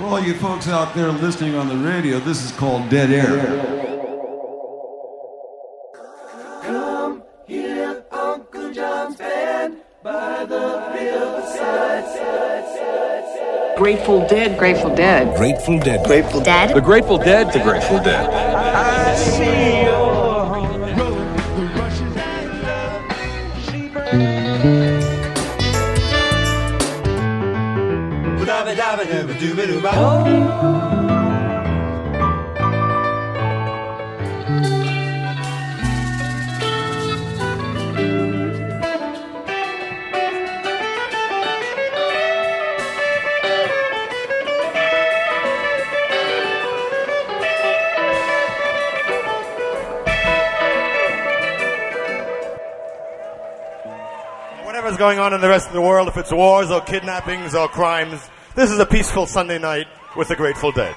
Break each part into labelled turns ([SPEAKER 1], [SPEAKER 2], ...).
[SPEAKER 1] For all you folks out there listening on the radio, this is called Dead Air.
[SPEAKER 2] Come hear Uncle John's band by the riverside.
[SPEAKER 3] Grateful Dead, Grateful Dead.
[SPEAKER 4] Grateful Dead.
[SPEAKER 3] Grateful Dead.
[SPEAKER 5] The Grateful Dead. The Grateful Dead.
[SPEAKER 6] Whatever's going on in the rest of the world, if it's wars or kidnappings or crimes, this is a peaceful Sunday night with the Grateful Dead.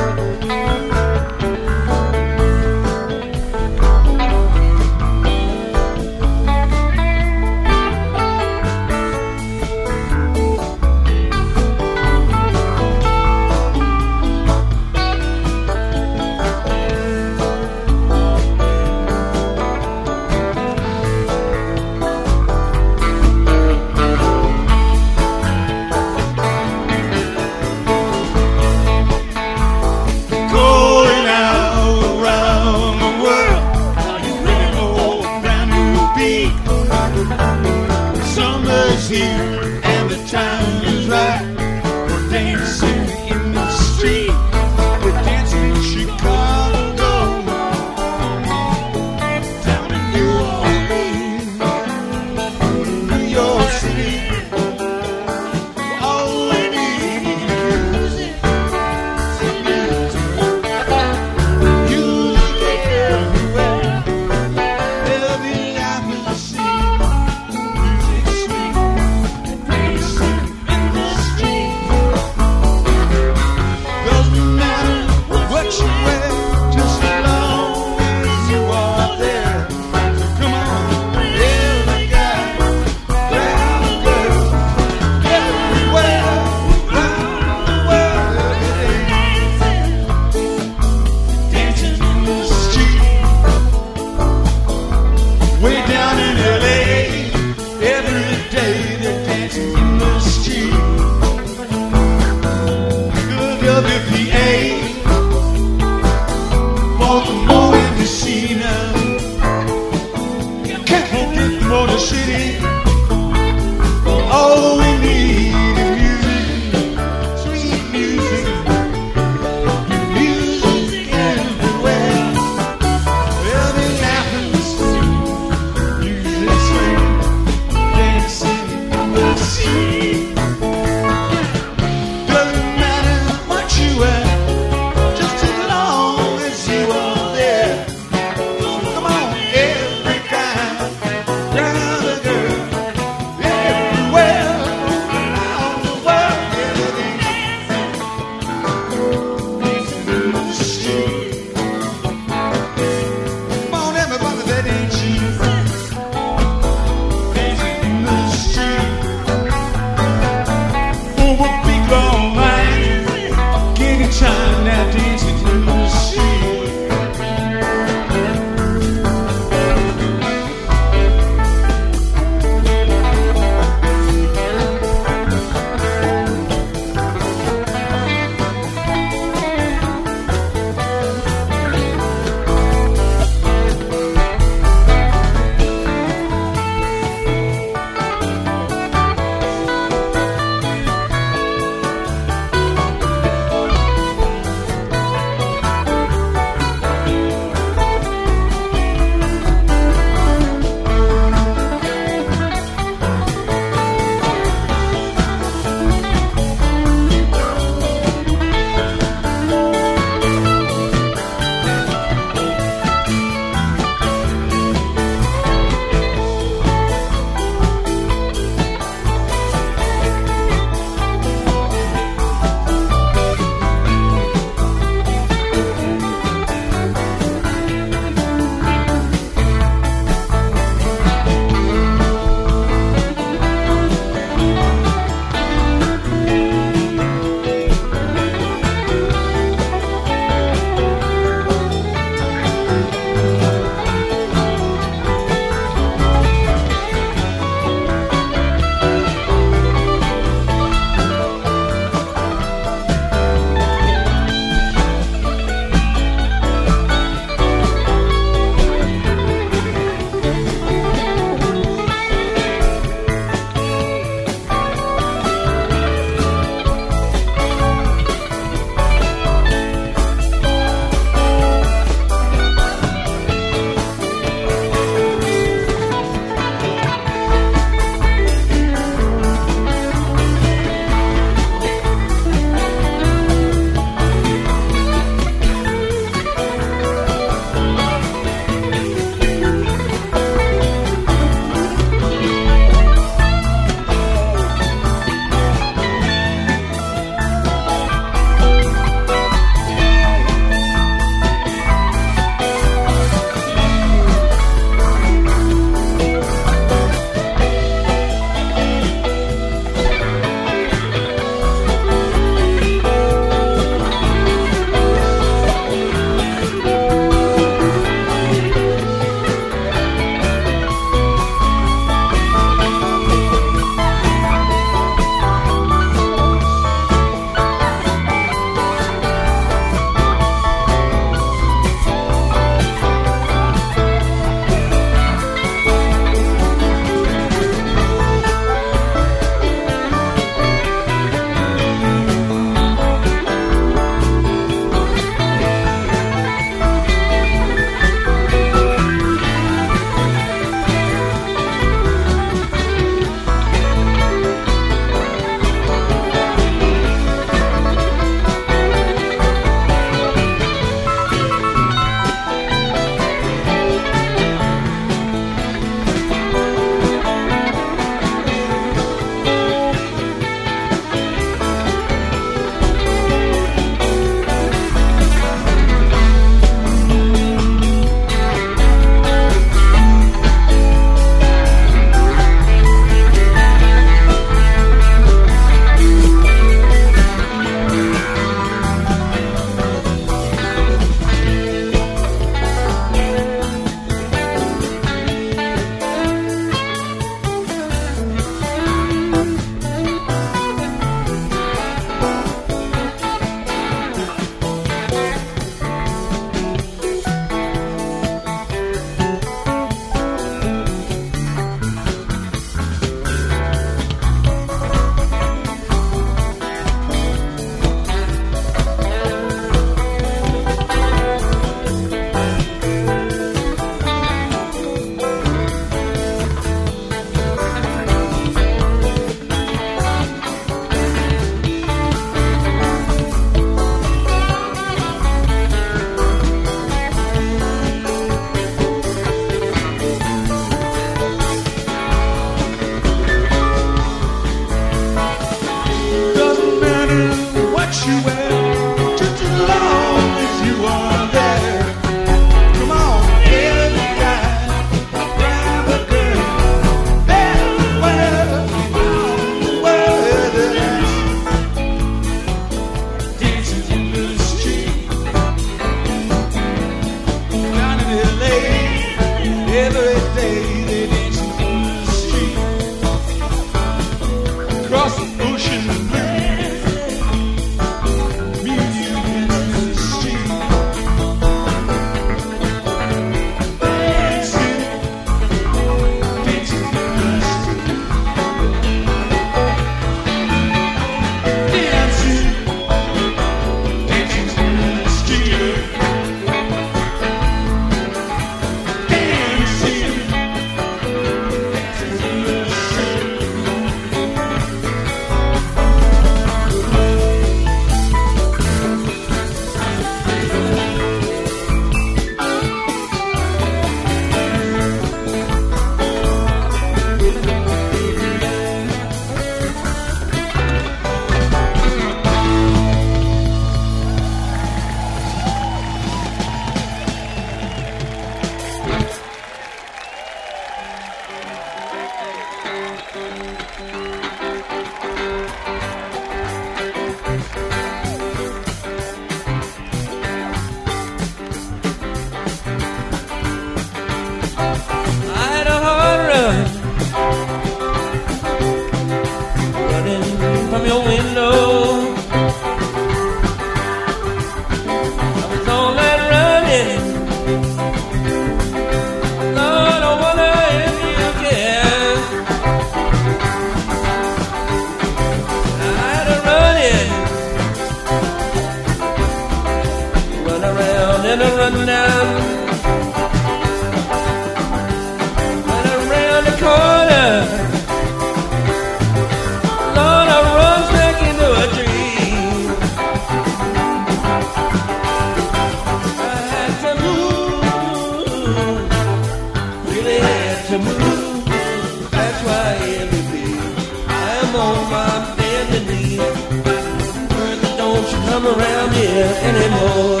[SPEAKER 2] Here
[SPEAKER 3] anymore.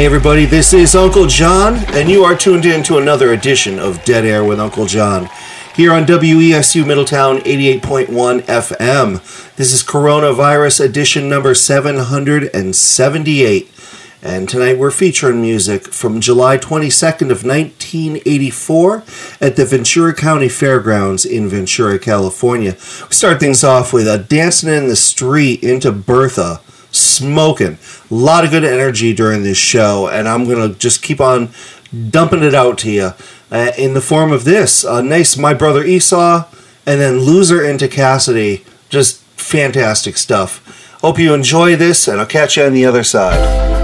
[SPEAKER 6] Hey, everybody, this is Uncle John, and you are tuned in to another edition of Dead Air with Uncle John here on WESU Middletown 88.1 FM. This is Coronavirus edition number 778. And tonight we're featuring music from July 22nd of 1984 at the Ventura County Fairgrounds in Ventura, California. We start things off with a Dancing in the Street into Bertha smoking. A lot of good energy during this show, and I'm going to just keep on dumping it out to you uh, in the form of this. A nice My Brother Esau, and then Loser into Cassidy. Just fantastic stuff. Hope you enjoy this, and I'll catch you on the other side.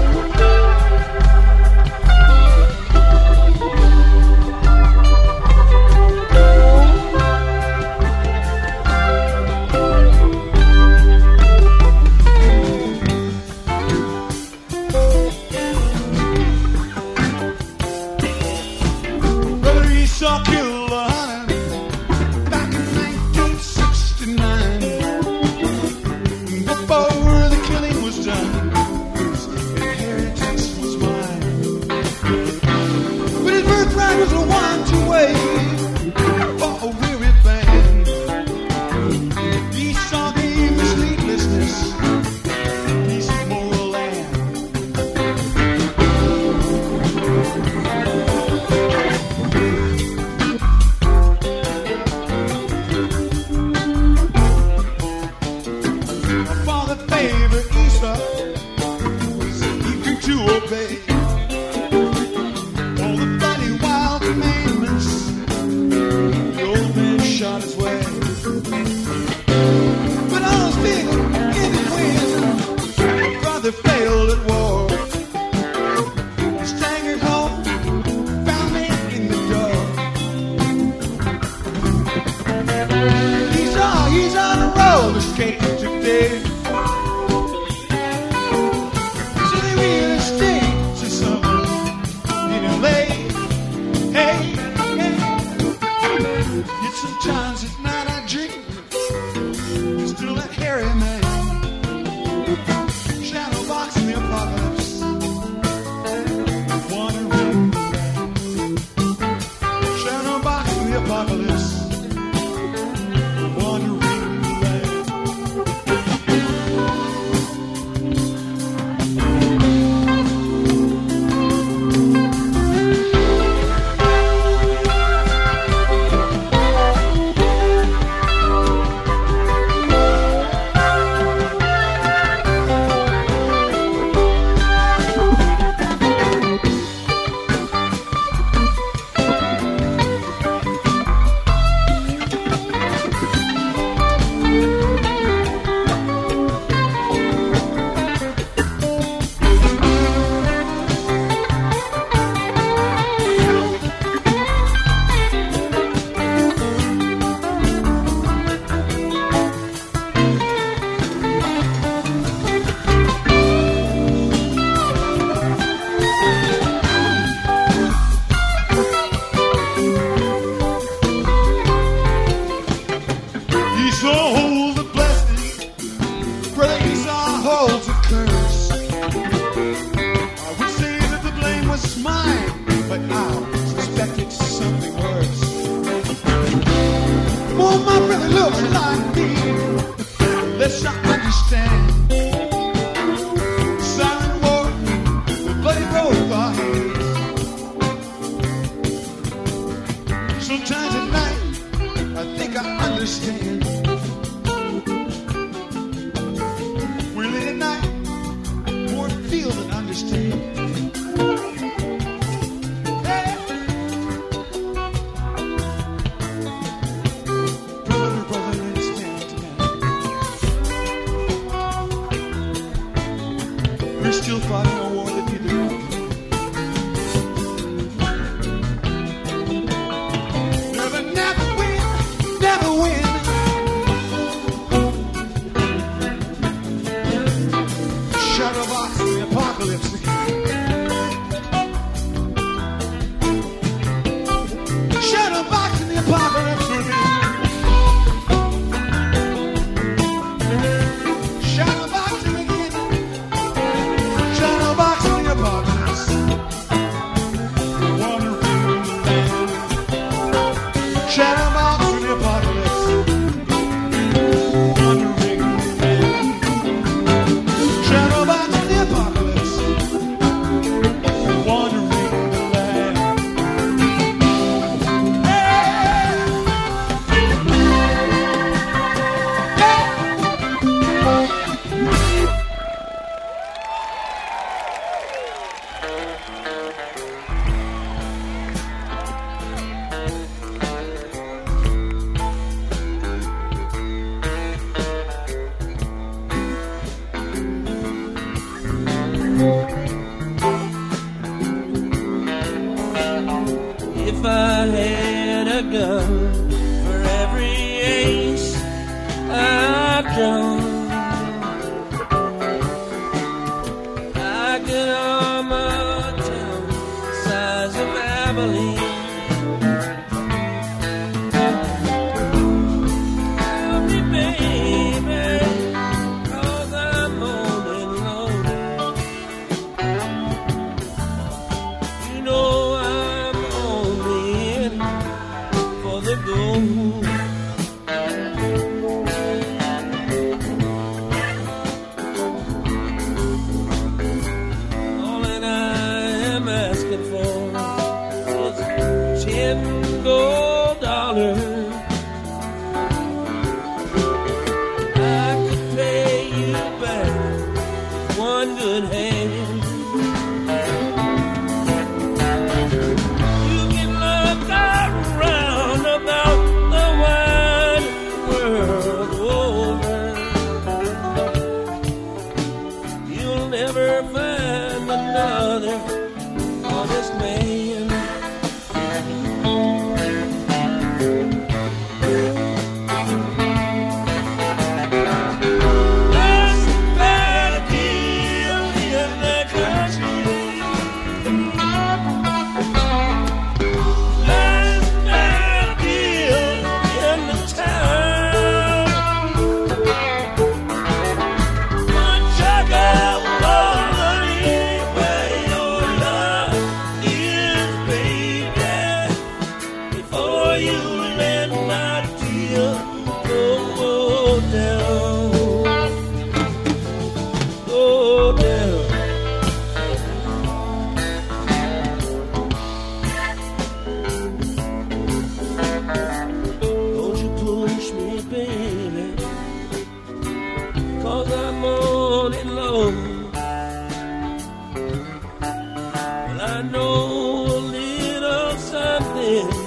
[SPEAKER 7] Something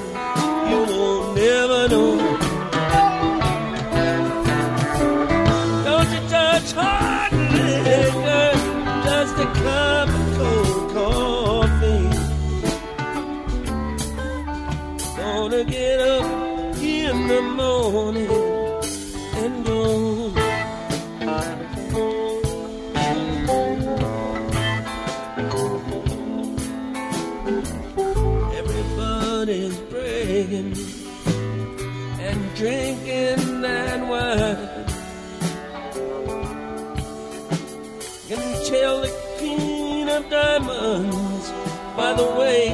[SPEAKER 7] the
[SPEAKER 3] way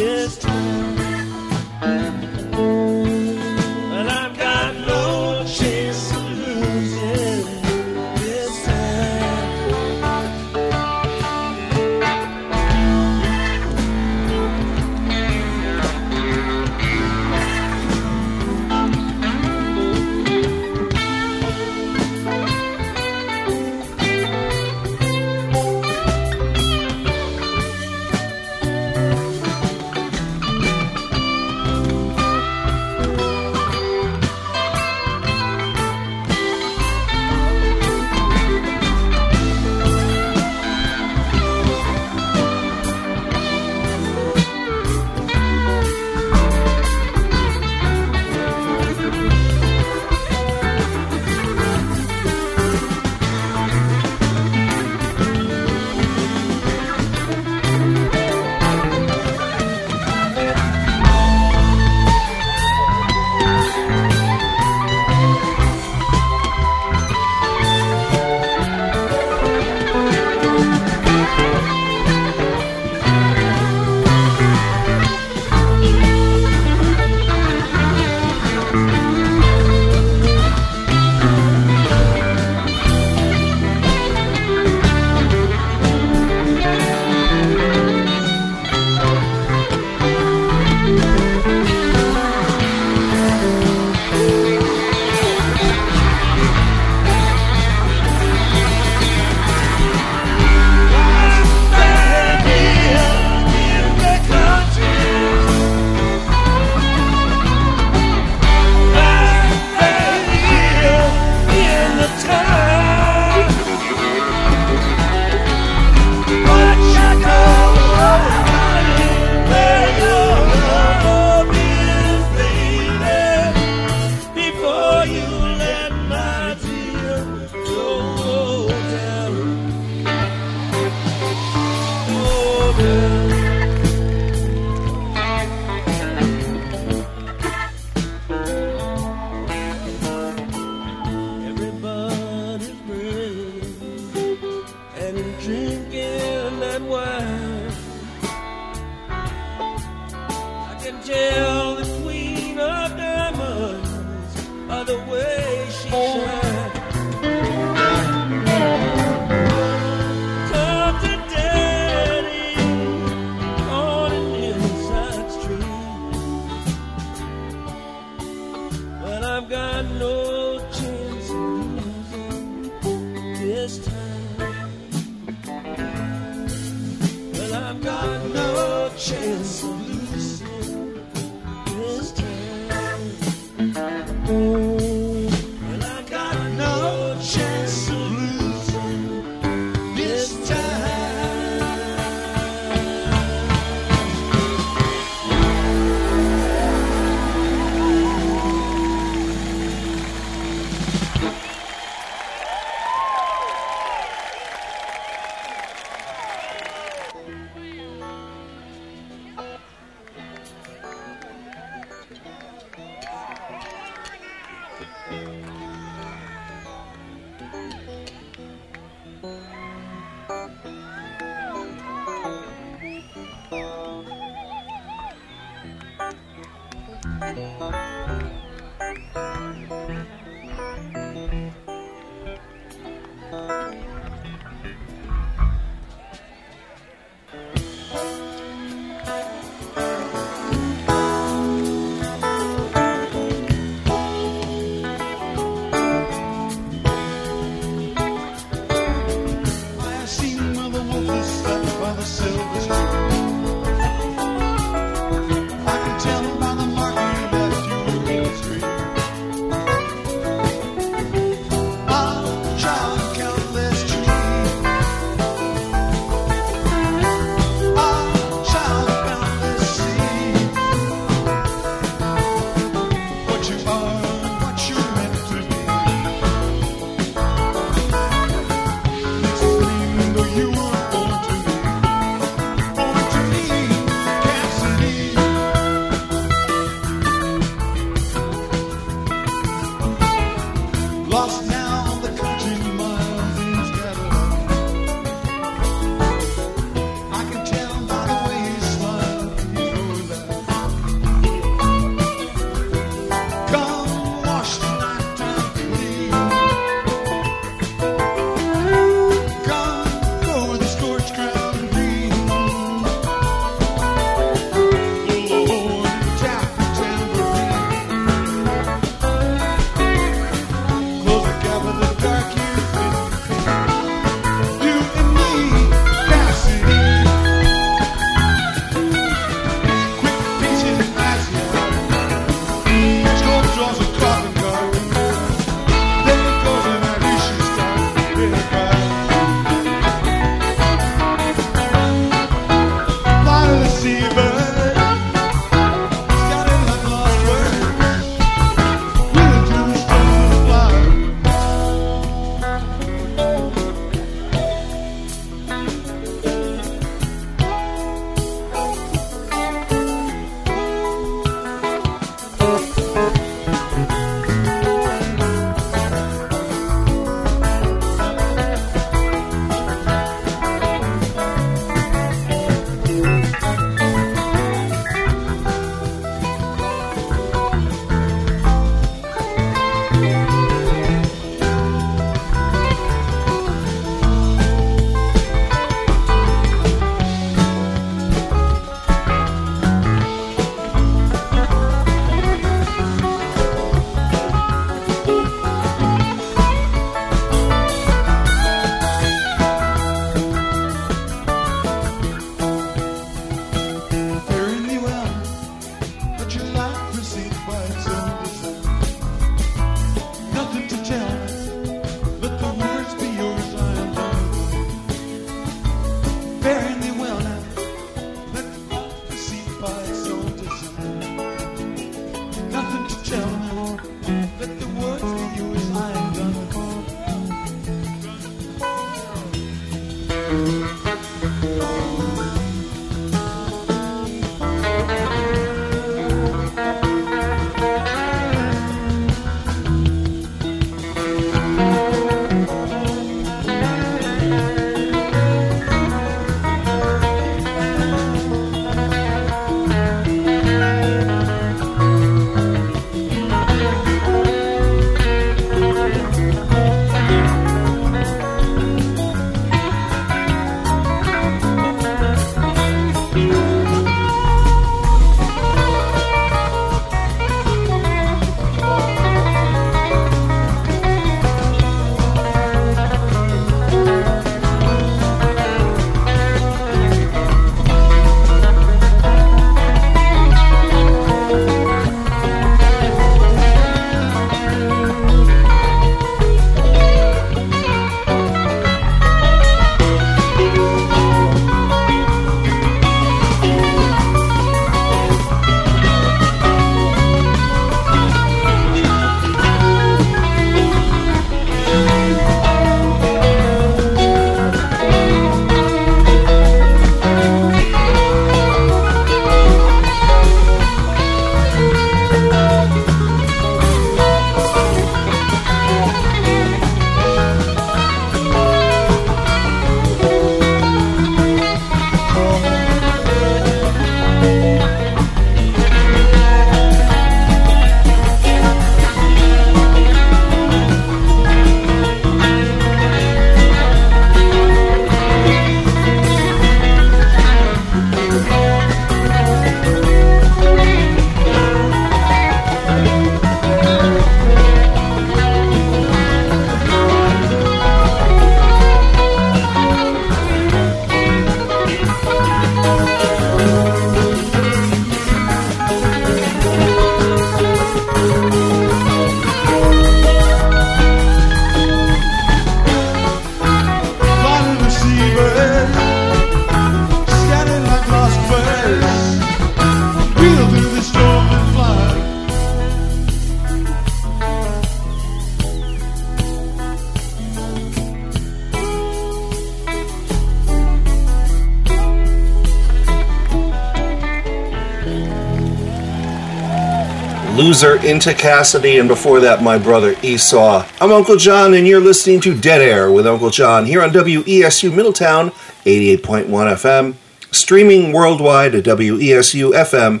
[SPEAKER 3] Loser into Cassidy, and before that, my brother Esau. I'm Uncle John, and you're listening to Dead Air with Uncle John here on WESU Middletown, 88.1 FM, streaming worldwide at WESUFM.org,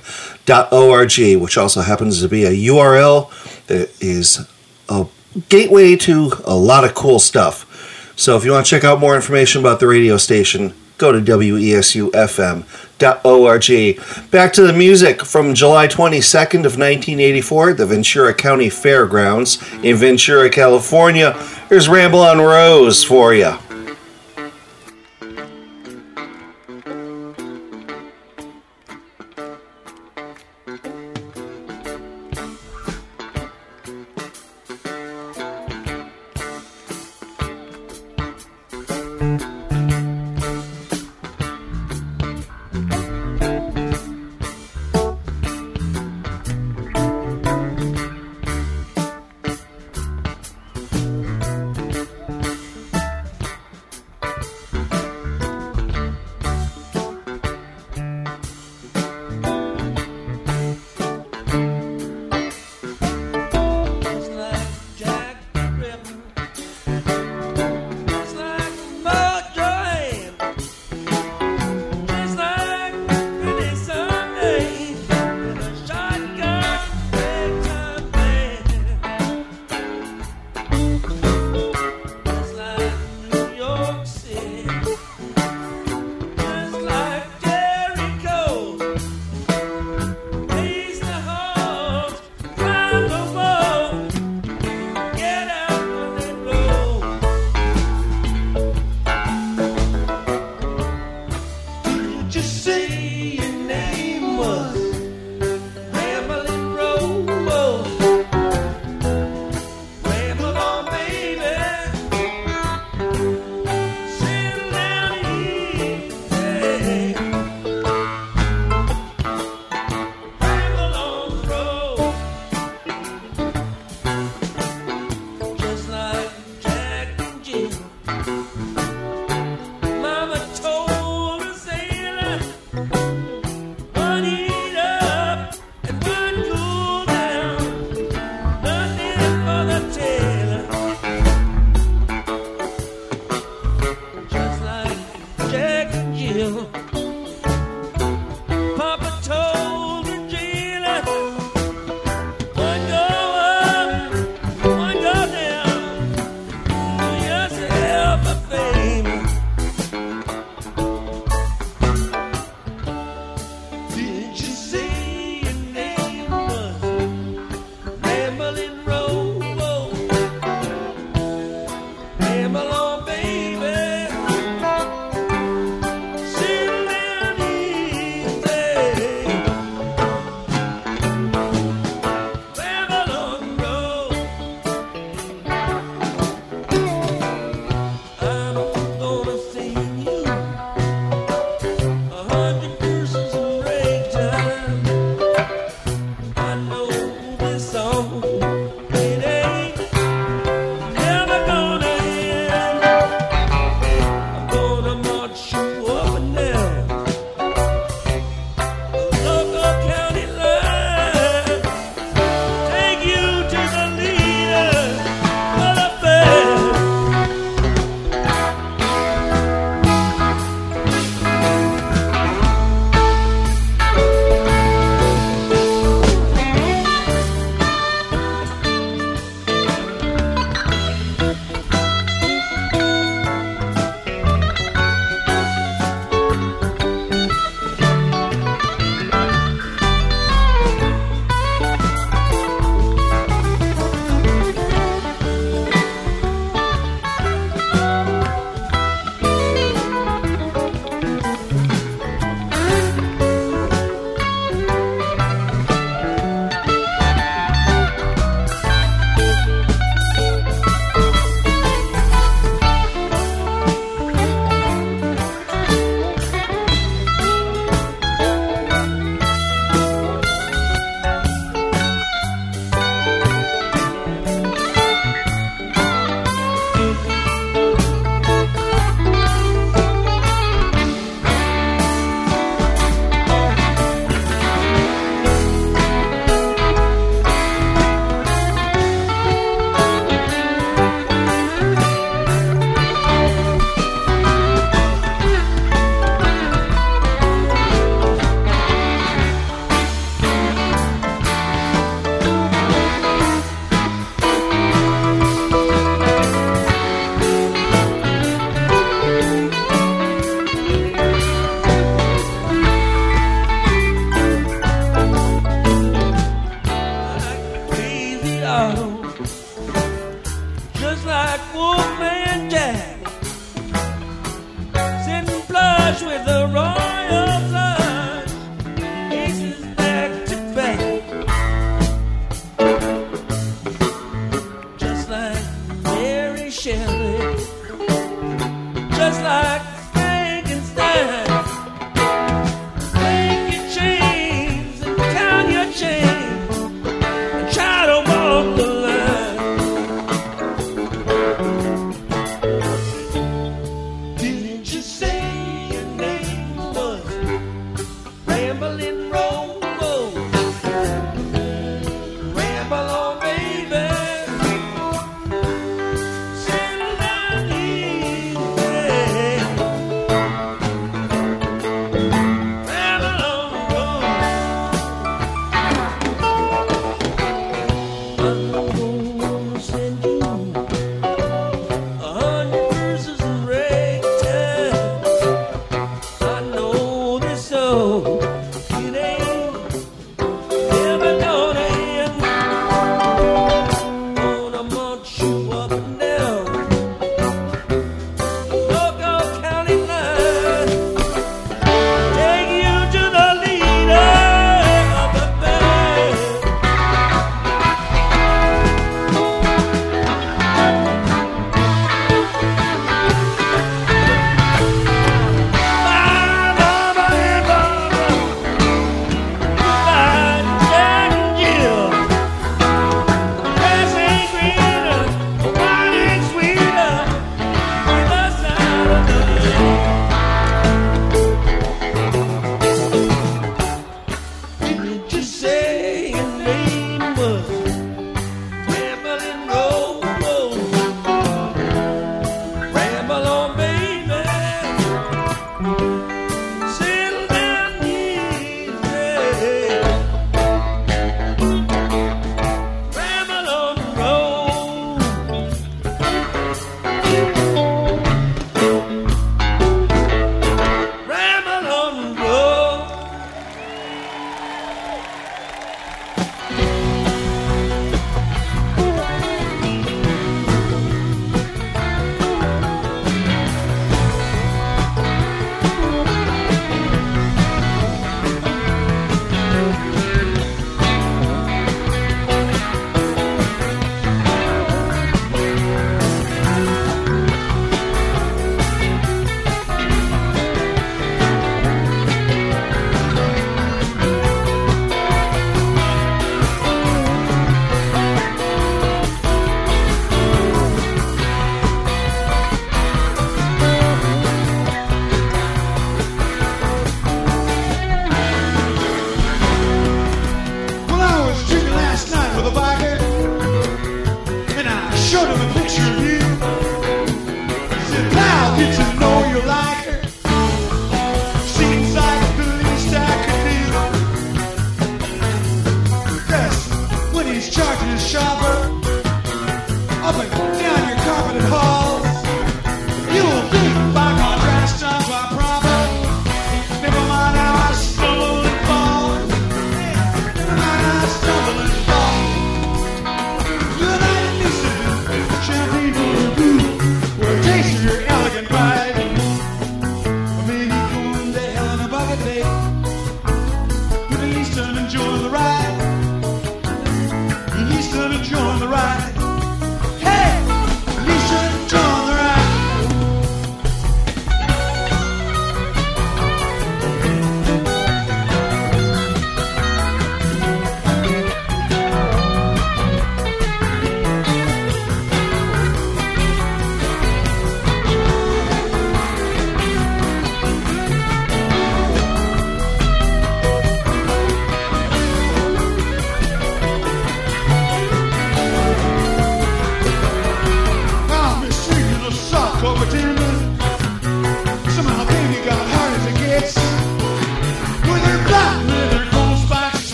[SPEAKER 3] which also happens to be a URL that is a gateway to a lot of cool stuff. So if you want to check out more information about the radio station, go to WESUFM.org. Back to the music from July 22nd of 1984 at the Ventura County Fairgrounds in Ventura, California. Here's Ramble on Rose for you.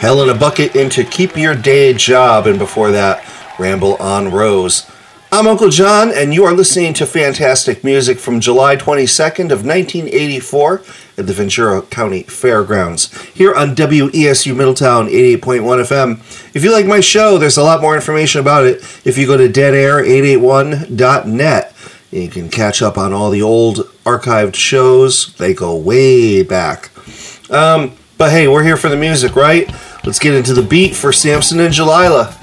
[SPEAKER 2] Hell
[SPEAKER 4] in a Bucket into Keep Your Day Job, and before that, Ramble on Rose. I'm Uncle John, and you are listening to fantastic music from July 22nd of 1984 at the Ventura County Fairgrounds here on WESU Middletown 88.1 FM. If you like my show, there's a lot more information about it if you go to deadair881.net. You can catch up on all the old archived shows. They go way back. Um, but hey, we're here for the music, right? Let's get into the beat for Samson and
[SPEAKER 3] Delilah.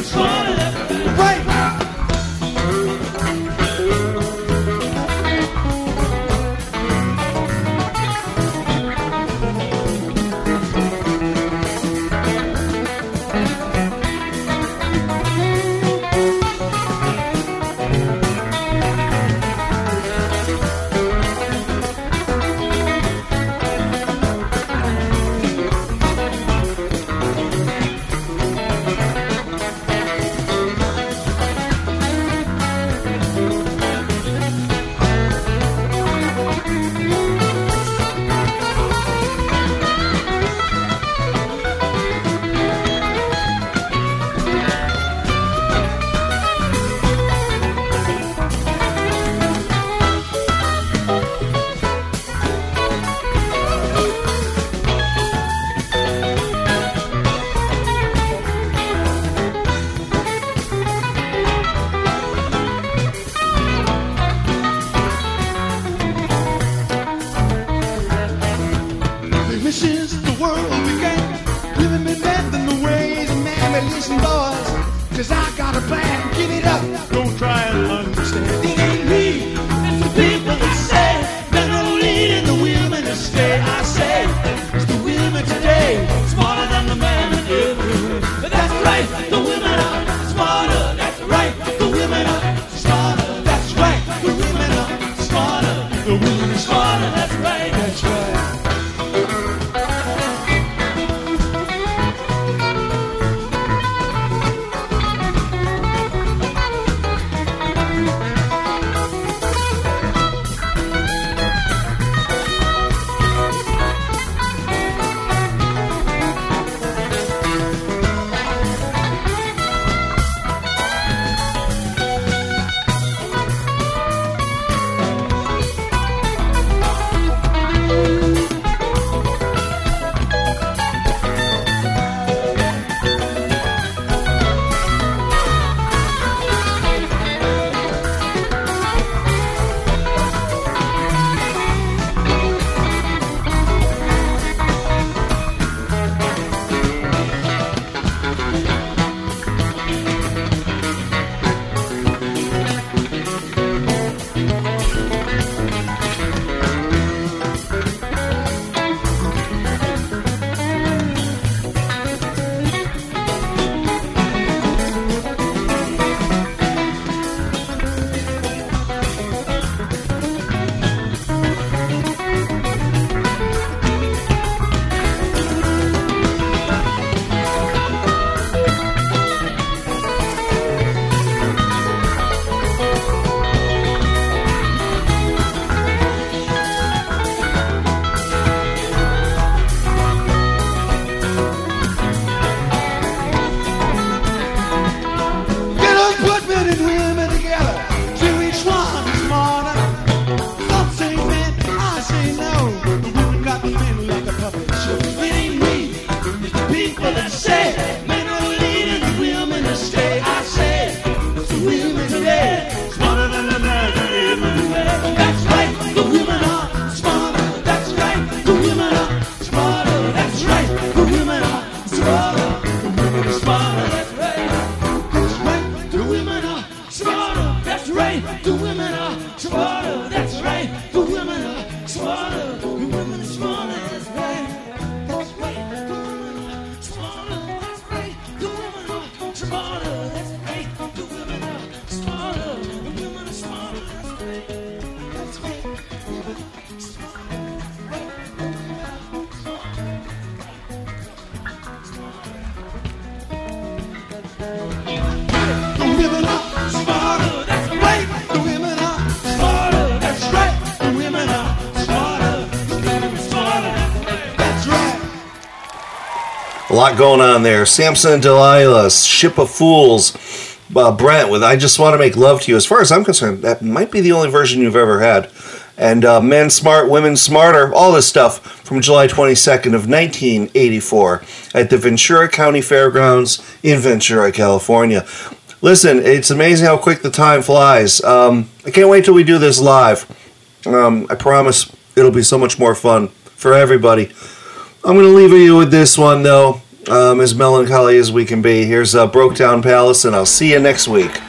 [SPEAKER 3] The lot going on there. Samson and Delilah, Ship of Fools, uh, Brent with I Just Want to Make Love to You. As far as I'm concerned, that might be the only version you've ever had. And uh, Men Smart, Women Smarter, all this stuff from July 22nd of 1984 at the Ventura County Fairgrounds in Ventura, California. Listen, it's amazing how quick the time flies. Um, I can't wait till we do this live. Um, I promise it'll be so much more fun for everybody. I'm going to leave you with this one, though, um, as melancholy as we can be. Here's uh, Broke Down Palace, and I'll see you next week.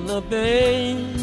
[SPEAKER 8] On the Bain's